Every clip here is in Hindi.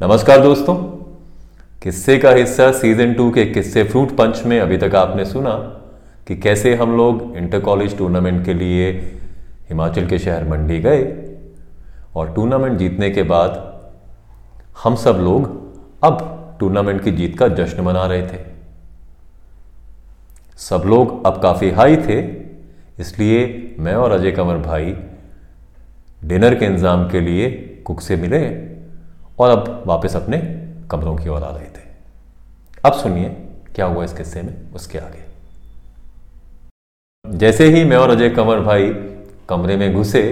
नमस्कार दोस्तों। किस्से का हिस्सा सीज़न टू के किस्से फ्रूट पंच में अभी तक आपने सुना कि कैसे हम लोग इंटर कॉलेज टूर्नामेंट के लिए हिमाचल के शहर मंडी गए और टूर्नामेंट जीतने के बाद हम सब लोग अब टूर्नामेंट की जीत का जश्न मना रहे थे। सब लोग अब काफ़ी हाई थे, इसलिए मैं और अजय कंवर भाई डिनर के इंतज़ाम के लिए कुक से मिले। और अब वापस अपने कमरों की ओर आ रहे थे। अब सुनिए, क्या हुआ इस किस्से में, उसके आगे। जैसे ही मैं और अजय कंवर भाई कमरे में घुसे,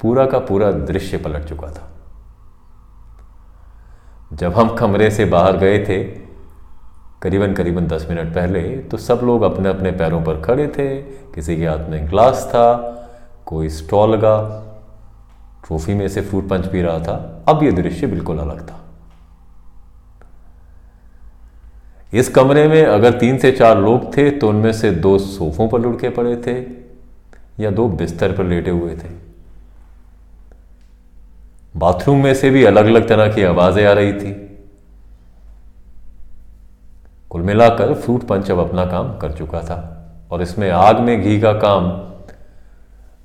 पूरा का पूरा दृश्य पलट चुका था। जब हम कमरे से बाहर गए थे, करीबन करीबन दस मिनट पहले तो सब लोग अपने अपने पैरों पर खड़े थे। किसी के हाथ में ग्लास था, कोई स्टॉल लगा ट्रॉफी में से फ्रूट पंच पी रहा था। अब यह दृश्य बिल्कुल अलग था। इस कमरे में अगर तीन से चार लोग थे तो उनमें से दो सोफों पर लुढ़के पड़े थे या दो बिस्तर पर लेटे हुए थे। बाथरूम में से भी अलग अलग तरह की आवाज़ें आ रही थी। कुल मिलाकर फ्रूट पंच अब अपना काम कर चुका था और इसमें आग में घी का काम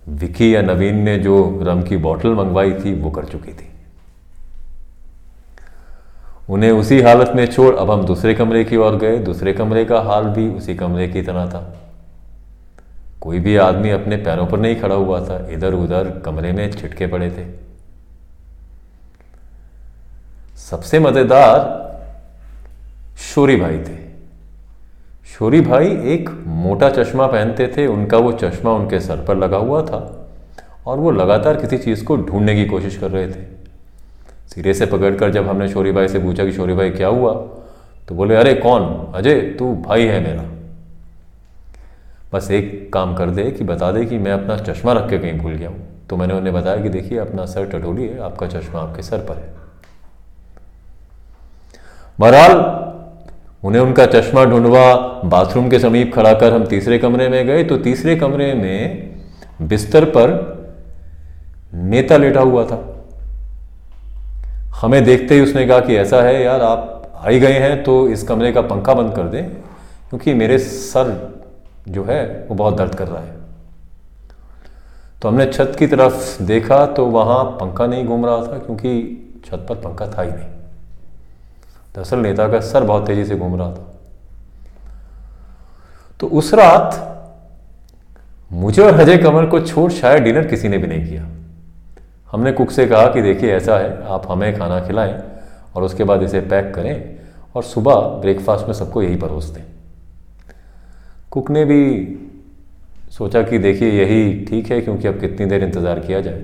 विकी या नवीन ने जो रम की बोतल मंगवाई थी, वो कर चुकी थी। उन्हें उसी हालत में छोड़ अब हम दूसरे कमरे की ओर गए। दूसरे कमरे का हाल भी उसी कमरे की तरह था। कोई भी आदमी अपने पैरों पर नहीं खड़ा हुआ था। इधर उधर कमरे में छिटके पड़े थे। सबसे मज़ेदार शोरी भाई थे। शोरी भाई एक मोटा चश्मा पहनते थे, उनका वो चश्मा उनके सर पर लगा हुआ था और वो लगातार किसी चीज़ को ढूँढने की कोशिश कर रहे थे। सिरे से पकड़कर जब हमने शोरी भाई से पूछा कि शोरी भाई क्या हुआ तो बोले, अरे कौन? अजय, तू भाई है मेरा। बस एक काम कर दे कि बता दे कि मैं अपना चश्मा रख के कहीं भूल गया हूँ। तो मैंने उन्हें बताया कि देखिए, अपना सर टटोली है, आपका चश्मा आपके सर पर है। बहरहाल उन्हें उनका चश्मा ढूंढवा बाथरूम के समीप खड़ा कर हम तीसरे कमरे में गए तो तीसरे कमरे में बिस्तर पर नेता लेटा हुआ था। हमें देखते ही उसने कहा कि ऐसा है यार, आप आई गए हैं तो इस कमरे का पंखा बंद कर दें, क्योंकि मेरे सर जो है, वो बहुत दर्द कर रहा है। तो हमने छत की तरफ़ देखा तो वहाँ पंखा नहीं घूम रहा था, क्योंकि छत पर पंखा था ही नहीं। दरअसल नेता का सर बहुत तेज़ी से घूम रहा था। तो उस रात मुझे और अजय कमर को छोड़ शायद डिनर किसी ने भी नहीं किया। हमने कुक से कहा कि देखिए, ऐसा है, आप हमें खाना खिलाएँ और उसके बाद इसे पैक करें और सुबह ब्रेकफास्ट में सबको यही परोस दें। कुक ने भी सोचा कि देखिए, यही ठीक है, क्योंकि अब कितनी देर इंतज़ार किया जाए।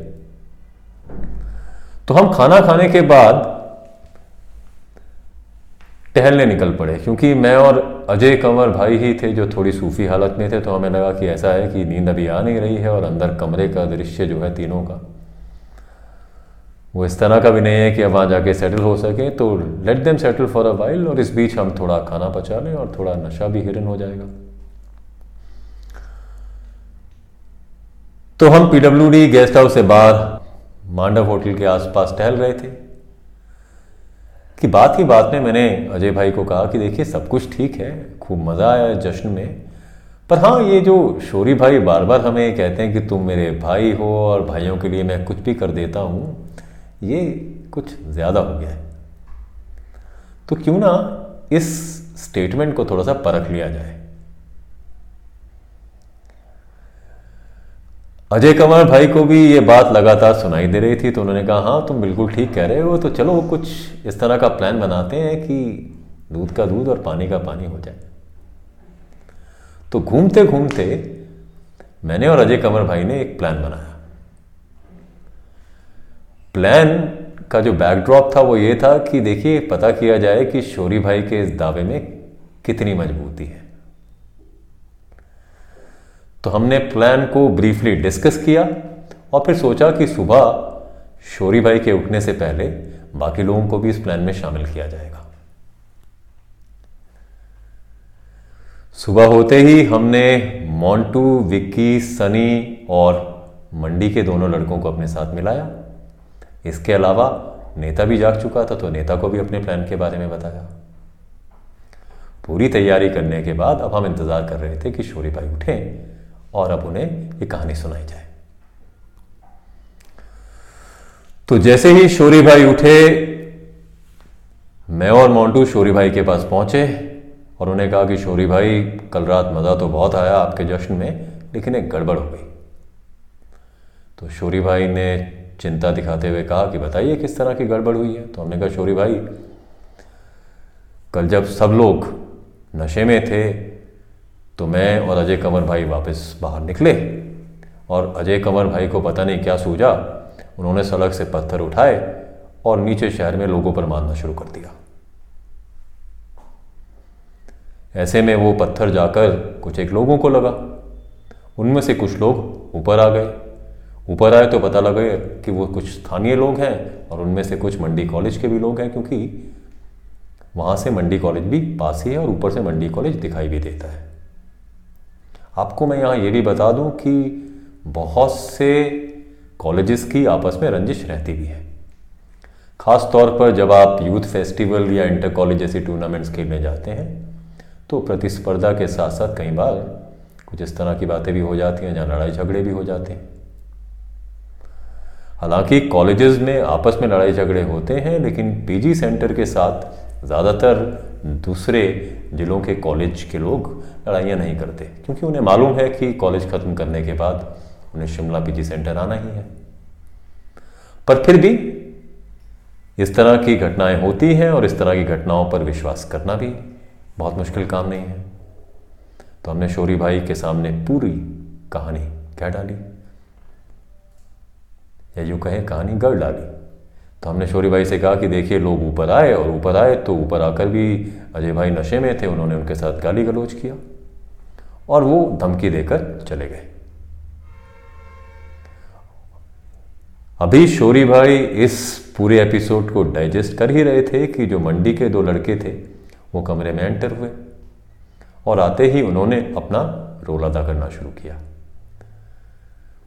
तो हम खाना खाने के बाद टहलने निकल पड़े, क्योंकि मैं और अजय कंवर भाई ही थे जो थोड़ी सूफी हालत में थे तो हमें लगा कि ऐसा है कि नींद अभी आ नहीं रही है और अंदर कमरे का दृश्य जो है तीनों का। वो इस तरह का भी नहीं है कि अब वहाँ जाके सेटल हो सके तो let them settle for a while और इस बीच हम थोड़ा खाना पचा लें और थोड़ा नशा भी हिरन हो जाएगा। तो हम पीडब्ल्यूडी गेस्ट हाउस से बाहर मांडव होटल के आसपास टहल रहे थे। कि बात ही बात में मैंने अजय भाई को कहा कि देखिए, सब कुछ ठीक है, खूब मज़ा आया जश्न में। पर हाँ ये जो शोरी भाई बार बार हमें कहते हैं कि तुम मेरे भाई हो और भाइयों के लिए मैं कुछ भी कर देता हूँ, ये कुछ ज़्यादा हो गया है। तो क्यों ना इस स्टेटमेंट को थोड़ा सा परख लिया जाए। अजय कंवर भाई को भी ये बात लगातार सुनाई दे रही थी तो उन्होंने कहा हाँ तुम बिल्कुल ठीक कह रहे हो तो चलो कुछ इस तरह का प्लान बनाते हैं कि दूध का दूध और पानी का पानी हो जाए. तो घूमते घूमते मैंने और अजय कंवर भाई ने एक प्लान बनाया। प्लान का जो बैकड्रॉप था वो ये था कि देखिए, पता किया जाए कि शोरी भाई के इस दावे में कितनी मजबूती है। तो हमने प्लान को ब्रीफली डिस्कस किया और फिर सोचा कि सुबह शोरी भाई के उठने से पहले बाकी लोगों को भी इस प्लान में शामिल किया जाएगा। सुबह होते ही हमने मोंटू, विक्की, सनी और मंडी के दोनों लड़कों को अपने साथ मिलाया। इसके अलावा नेता भी जाग चुका था तो नेता को भी अपने प्लान के बारे में बताया। पूरी तैयारी करने के बाद अब हम इंतज़ार कर रहे थे कि शोरी भाई उठें। और अब उन्हें ये कहानी सुनाई जाए। तो जैसे ही शोरी भाई उठे, मैं और मोन्टू शोरी भाई के पास पहुँचे और उन्हें कहा कि शोरी भाई, कल रात मज़ा तो बहुत आया आपके जश्न में, लेकिन एक गड़बड़ हो गई। तो शोरी भाई ने चिंता दिखाते हुए कहा कि बताइए किस तरह की गड़बड़ हुई है? तो हमने कहा, शोरी भाई, कल जब सब लोग नशे में थे तो मैं और अजय कंवर भाई वापस बाहर निकले और अजय कंवर भाई को पता नहीं क्या सूझा, उन्होंने सड़क से पत्थर उठाए और नीचे शहर में लोगों पर मारना शुरू कर दिया। ऐसे में वो पत्थर जाकर कुछ एक लोगों को लगा। उनमें से कुछ लोग ऊपर आ गए। ऊपर आए तो पता लगे कि वो कुछ स्थानीय लोग हैं और उनमें से कुछ मंडी कॉलेज के भी लोग हैं, क्योंकि वहाँ से मंडी कॉलेज भी पास ही है और ऊपर से मंडी कॉलेज दिखाई भी देता है। आपको मैं यहाँ ये भी बता दूँ कि बहुत से कॉलेजेस की आपस में रंजिश रहती भी है। ख़ास तौर पर जब आप यूथ फेस्टिवल या इंटर कॉलेज जैसी टूर्नामेंट्स खेलने जाते हैं तो प्रतिस्पर्धा के साथ साथ कई बार कुछ इस तरह की बातें भी हो जाती हैं, जहाँ लड़ाई झगड़े भी हो जाते हैं। हालाँकि कॉलेजेस में आपस में लड़ाई झगड़े होते हैं, लेकिन पीजी सेंटर के साथ ज़्यादातर दूसरे ज़िलों के कॉलेज के लोग लड़ाइयाँ नहीं करते, क्योंकि उन्हें मालूम है कि कॉलेज ख़त्म करने के बाद उन्हें शिमला पीजी सेंटर आना ही है। पर फिर भी इस तरह की घटनाएँ होती हैं और इस तरह की घटनाओं पर विश्वास करना भी बहुत मुश्किल काम नहीं है। तो हमने शोरी भाई के सामने पूरी कहानी कह डाली। या यूँ कहें, कहानी गढ़ डाली। तो हमने शोरी भाई से कहा कि देखिए, लोग ऊपर आए और ऊपर आए तो ऊपर आकर भी अजय भाई नशे में थे, उन्होंने उनके साथ गाली गलोच किया और वो धमकी देकर चले गए। अभी शोरी भाई इस पूरे एपिसोड को डाइजेस्ट कर ही रहे थे कि जो मंडी के दो लड़के थे, वो कमरे में एंटर हुए और आते ही उन्होंने अपना रोल अदा करना शुरू किया।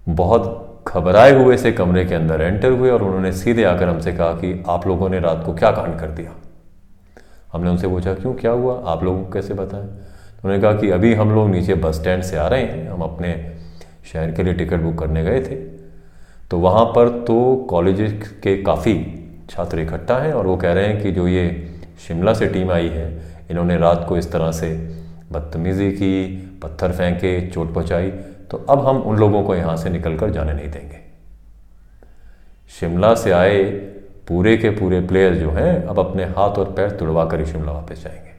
बहुत घबराए हुए से कमरे के अंदर एंटर हुए और उन्होंने सीधे आकर हमसे कहा कि आप लोगों ने रात को क्या कांड कर दिया? हमने उनसे पूछा, क्यों? क्या हुआ? आप लोगों को कैसे बताएँ उन्होंने कहा कि अभी हम लोग नीचे बस स्टैंड से आ रहे हैं। हम अपने शहर के लिए टिकट बुक करने गए थे। तो वहाँ पर तो कॉलेज के काफ़ी छात्र इकट्ठा हैं और वो कह रहे हैं कि जो ये शिमला से टीम आई है, इन्होंने रात को इस तरह से बदतमीज़ी की, पत्थर फेंके, चोट पहुँचाई। तो अब हम उन लोगों को यहाँ से निकल कर जाने नहीं देंगे। शिमला से आए पूरे के पूरे प्लेयर जो हैं, अब अपने हाथ और पैर तुड़वा कर ही शिमला वापस जाएँगे।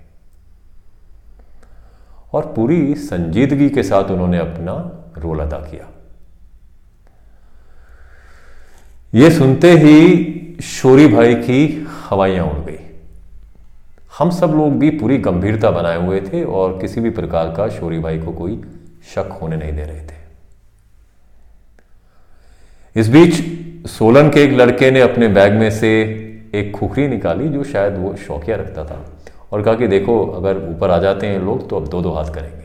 और पूरी संजीदगी के साथ उन्होंने अपना रोल अदा किया। ये सुनते ही शोरी भाई की हवाइयाँ उड़ गई। हम सब लोग भी पूरी गंभीरता बनाए हुए थे और किसी भी प्रकार का शोरी भाई को कोई शक होने नहीं दे रहे थे। इस बीच सोलन के एक लड़के ने अपने बैग में से एक खुखरी निकाली जो शायद वो शौकिया रखता था और कहा कि देखो, अगर ऊपर आ जाते हैं लोग तो अब दो दो हाथ करेंगे।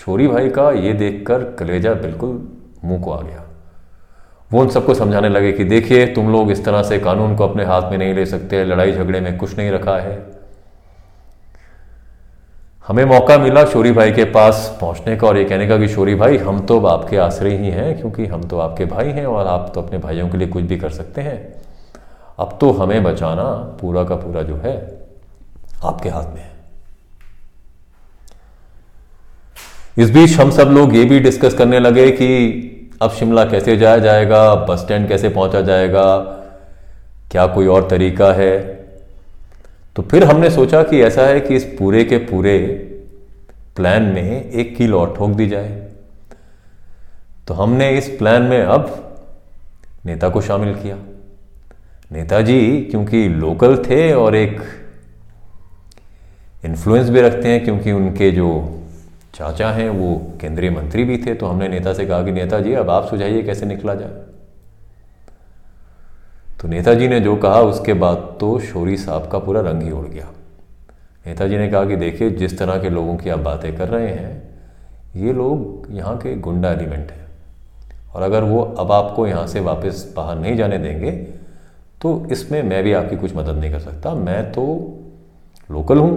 शोरी भाई का ये देखकर कलेजा बिल्कुल मुँह को आ गया। वो उन सबको समझाने लगे कि देखिए, तुम लोग इस तरह से कानून को अपने हाथ में नहीं ले सकते, लड़ाई झगड़े में कुछ नहीं रखा है। हमें मौका मिला शोरी भाई के पास पहुँचने का और ये कहने का कि शोरी भाई, हम तो आपके आश्रय ही हैं, क्योंकि हम तो आपके भाई हैं और आप तो अपने भाइयों के लिए कुछ भी कर सकते हैं। अब तो हमें बचाना पूरा का पूरा जो है, आपके हाथ में है। इस बीच हम सब लोग ये भी डिस्कस करने लगे कि अब शिमला कैसे जाया जाएगा, बस स्टैंड कैसे पहुँचा जाएगा, क्या कोई और तरीका है? तो फिर हमने सोचा कि ऐसा है कि इस पूरे के पूरे प्लान में एक कील और ठोक दी जाए। तो हमने इस प्लान में अब नेता को शामिल किया। नेताजी, क्योंकि लोकल थे और एक इन्फ्लुएंस भी रखते हैं, क्योंकि उनके जो चाचा हैं, वो केंद्रीय मंत्री भी थे तो हमने नेता से कहा कि, नेताजी, अब आप सुझाइए कैसे निकला जाए? तो नेताजी ने जो कहा, उसके बाद तो शोरी साहब का पूरा रंग ही उड़ गया। नेताजी ने कहा कि देखिए, जिस तरह के लोगों की आप बातें कर रहे हैं, ये लोग यहाँ के गुंडा एलिमेंट हैं। और अगर वो अब आपको यहाँ से वापस बाहर नहीं जाने देंगे तो इसमें मैं भी आपकी कुछ मदद नहीं कर सकता। मैं तो लोकल हूँ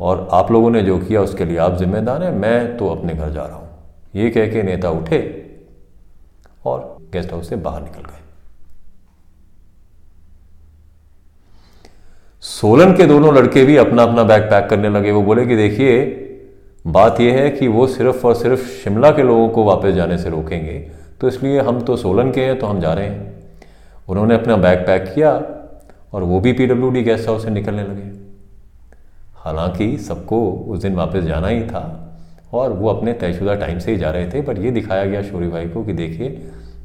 और आप लोगों ने जो किया, उसके लिए आप जिम्मेदार हैं। मैं तो अपने घर जा रहा हूँ। ये कह के नेता उठे और गेस्ट हाउस से बाहर निकल गए। सोलन के दोनों लड़के भी अपना अपना बैग पैक करने लगे। वो बोले कि देखिए, बात यह है कि वो सिर्फ़ और सिर्फ़ शिमला के लोगों को वापस जाने से रोकेंगे। तो इसलिए हम तो सोलन के हैं तो हम जा रहे हैं। उन्होंने अपना बैग पैक किया और वो भी पीडब्ल्यूडी गेस्ट हाउस से निकलने लगे। हालाँकि सबको उस दिन वापस जाना ही था और वो अपने तयशुदा टाइम से ही जा रहे थे पर ये दिखाया गया शोरी भाई को कि देखिए,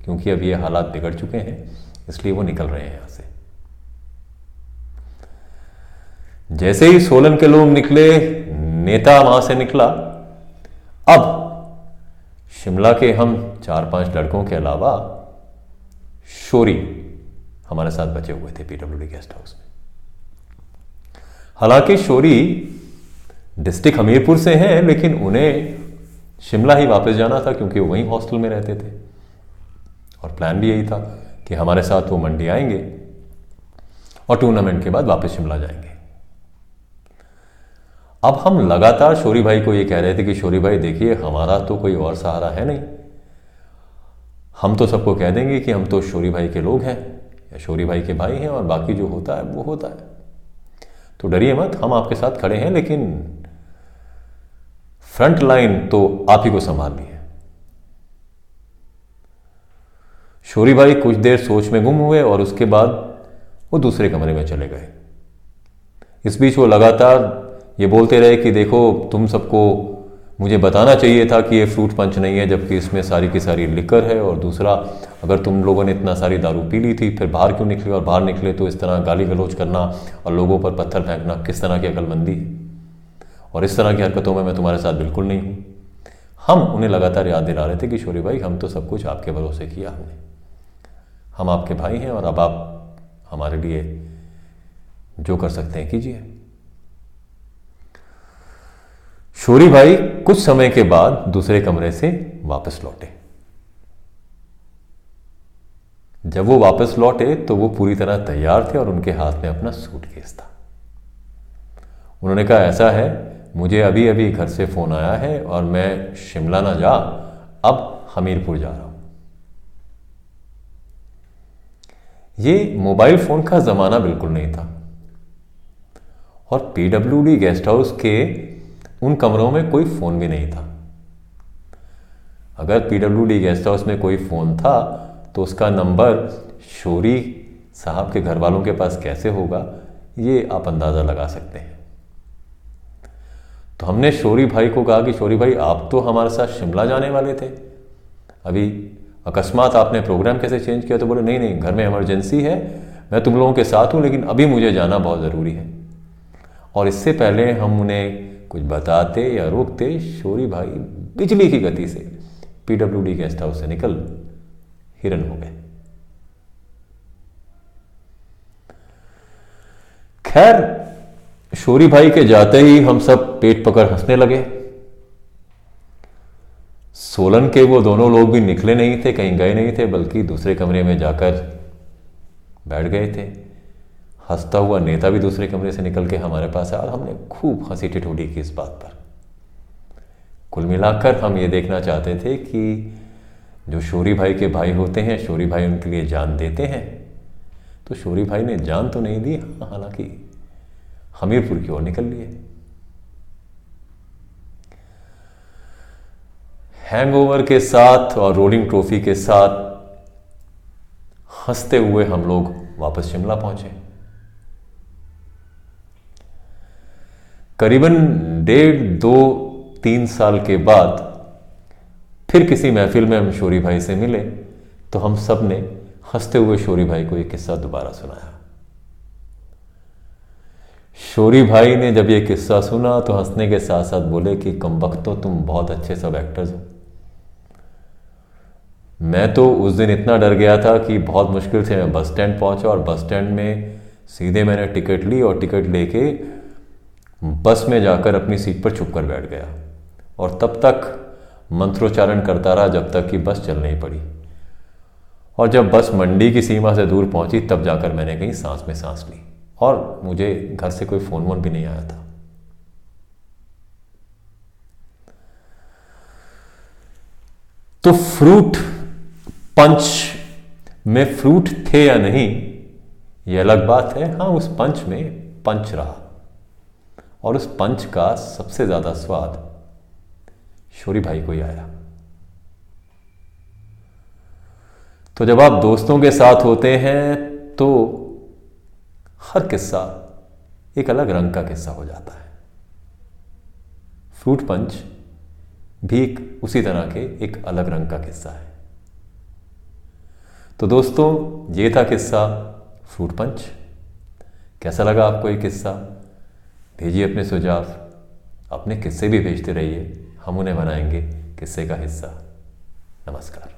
क्योंकि अब ये हालात बिगड़ चुके हैं, इसलिए वो निकल रहे हैं यहाँ से। जैसे ही सोलन के लोग निकले, नेता वहाँ से निकला। अब शिमला के हम चार पाँच लड़कों के अलावा शोरी हमारे साथ बचे हुए थे पीडब्ल्यूडी गेस्ट हाउस में। हालाँकि शोरी डिस्ट्रिक्ट हमीरपुर से हैं, लेकिन उन्हें शिमला ही वापस जाना था क्योंकि वो वहीं हॉस्टल में रहते थे। और प्लान भी यही था कि हमारे साथ वो मंडी आएँगे और टूर्नामेंट के बाद वापस शिमला जाएँगे। अब हम लगातार शोरी भाई को ये कह रहे थे कि शोरी भाई, देखिए, हमारा तो कोई और सहारा है नहीं। हम तो सबको कह देंगे कि हम तो शोरी भाई के लोग हैं, या शोरी भाई के भाई हैं, और बाकी जो होता है, वो होता है। तो डरिए मत, हम आपके साथ खड़े हैं, लेकिन फ्रंट लाइन तो आप ही को संभालनी है। शोरी भाई कुछ देर सोच में गुम हुए, और उसके बाद वो दूसरे कमरे में चले गए। इस बीच वो लगातार ये बोलते रहे कि देखो, तुम सबको मुझे बताना चाहिए था कि ये फ्रूट पंच नहीं है, जबकि इसमें सारी की सारी लिकर है और दूसरा, अगर तुम लोगों ने इतना सारी दारू पी ली थी, फिर बाहर क्यों निकले? और बाहर निकले तो इस तरह गाली गलोच करना और लोगों पर पत्थर फेंकना किस तरह की अकलमंदी है? और इस तरह की हरकतों में मैं तुम्हारे साथ बिल्कुल नहीं हूँ। हम उन्हें लगातार याद दिला रहे थे कि शोरी भाई, हम तो सब कुछ आपके भरोसे किया हमने। हम आपके भाई हैं और अब आप हमारे लिए जो कर सकते हैं, कीजिए। शोरी भाई कुछ समय के बाद दूसरे कमरे से वापस लौटे। जब वो वापस लौटे तो वो पूरी तरह तैयार थे और उनके हाथ में अपना सूटकेस था। उन्होंने कहा, ऐसा है, मुझे अभी अभी घर से फ़ोन आया है और मैं शिमला ना जा, अब हमीरपुर जा रहा हूँ। ये मोबाइल फ़ोन का जमाना बिल्कुल नहीं था। और पीडब्ल्यूडी गेस्ट हाउस के उन कमरों में कोई फ़ोन भी नहीं था। अगर पीडब्ल्यूडी गेस्ट हाउस में कोई फ़ोन था तो उसका नंबर शोरी साहब के घर वालों के पास कैसे होगा, ये आप अंदाज़ा लगा सकते हैं। तो हमने शोरी भाई को कहा कि, शोरी भाई, आप तो हमारे साथ शिमला जाने वाले थे। अभी अकस्मात आपने प्रोग्राम कैसे चेंज किया? तो बोले, नहीं नहीं, घर में इमरजेंसी है, मैं तुम लोगों के साथ हूँ, लेकिन अभी मुझे जाना बहुत ज़रूरी है। और इससे पहले हम उन्हें कुछ बताते या रोकते शोरी भाई बिजली की गति से पीडब्ल्यूडी गेस्ट हाउस से निकल हिरन हो गए। खैर, शोरी भाई के जाते ही हम सब पेट पकड़ हंसने लगे। सोलन के वो दोनों लोग भी निकले नहीं थे, कहीं गए नहीं थे, बल्कि दूसरे कमरे में जाकर बैठ गए थे। हंसता हुआ नेता भी दूसरे कमरे से निकल के हमारे पास आया और हमने खूब हँसी ठिठोड़ी की इस बात पर। कुल मिलाकर हम ये देखना चाहते थे कि जो शोरी भाई के भाई होते हैं, शोरी भाई उनके लिए जान देते हैं तो शोरी भाई ने जान तो नहीं दी हालाँकि हमीरपुर की ओर निकल लिए। हैंगओवर के साथ और रोलिंग ट्रॉफी के साथ हँसते हुए हम लोग वापस शिमला पहुँचे। करीबन डेढ़, दो, तीन साल के बाद फिर किसी महफिल में हम शोरी भाई से मिले तो हम सबने हँसते हुए शोरी भाई को यह किस्सा दोबारा सुनाया। शोरी भाई ने जब यह किस्सा सुना तो हंसने के साथ साथ बोले कि, कम वक्त तो तुम बहुत अच्छे सब एक्टर्स हो। मैं तो उस दिन इतना डर गया था कि बहुत मुश्किल से मैं बस स्टैंड पहुँचा और बस स्टैंड में सीधे मैंने टिकट ली और टिकट लेके बस में जाकर अपनी सीट पर छुप कर बैठ गया और तब तक मंत्रोच्चारण करता रहा जब तक कि बस चल नहीं पड़ी। और जब बस मंडी की सीमा से दूर पहुँची, तब जाकर मैंने कहीं सांस में सांस ली और मुझे घर से कोई फ़ोन वोन भी नहीं आया था। तो फ्रूट पंच में फ्रूट थे या नहीं यह अलग बात है। हाँ उस पंच में पंच रहा। और उस पंच का सबसे ज़्यादा स्वाद शोरी भाई को ही आया। तो जब आप दोस्तों के साथ होते हैं तो हर किस्सा एक अलग रंग का किस्सा हो जाता है। फ्रूट पंच भी एक उसी तरह के एक अलग रंग का किस्सा है। तो दोस्तों, ये था किस्सा फ्रूट पंच। कैसा लगा आपको ये किस्सा? भेजिए अपने सुझाव। अपने किस्से भी भेजते रहिए। हम उन्हें बनाएँगे किस्से का हिस्सा। नमस्कार।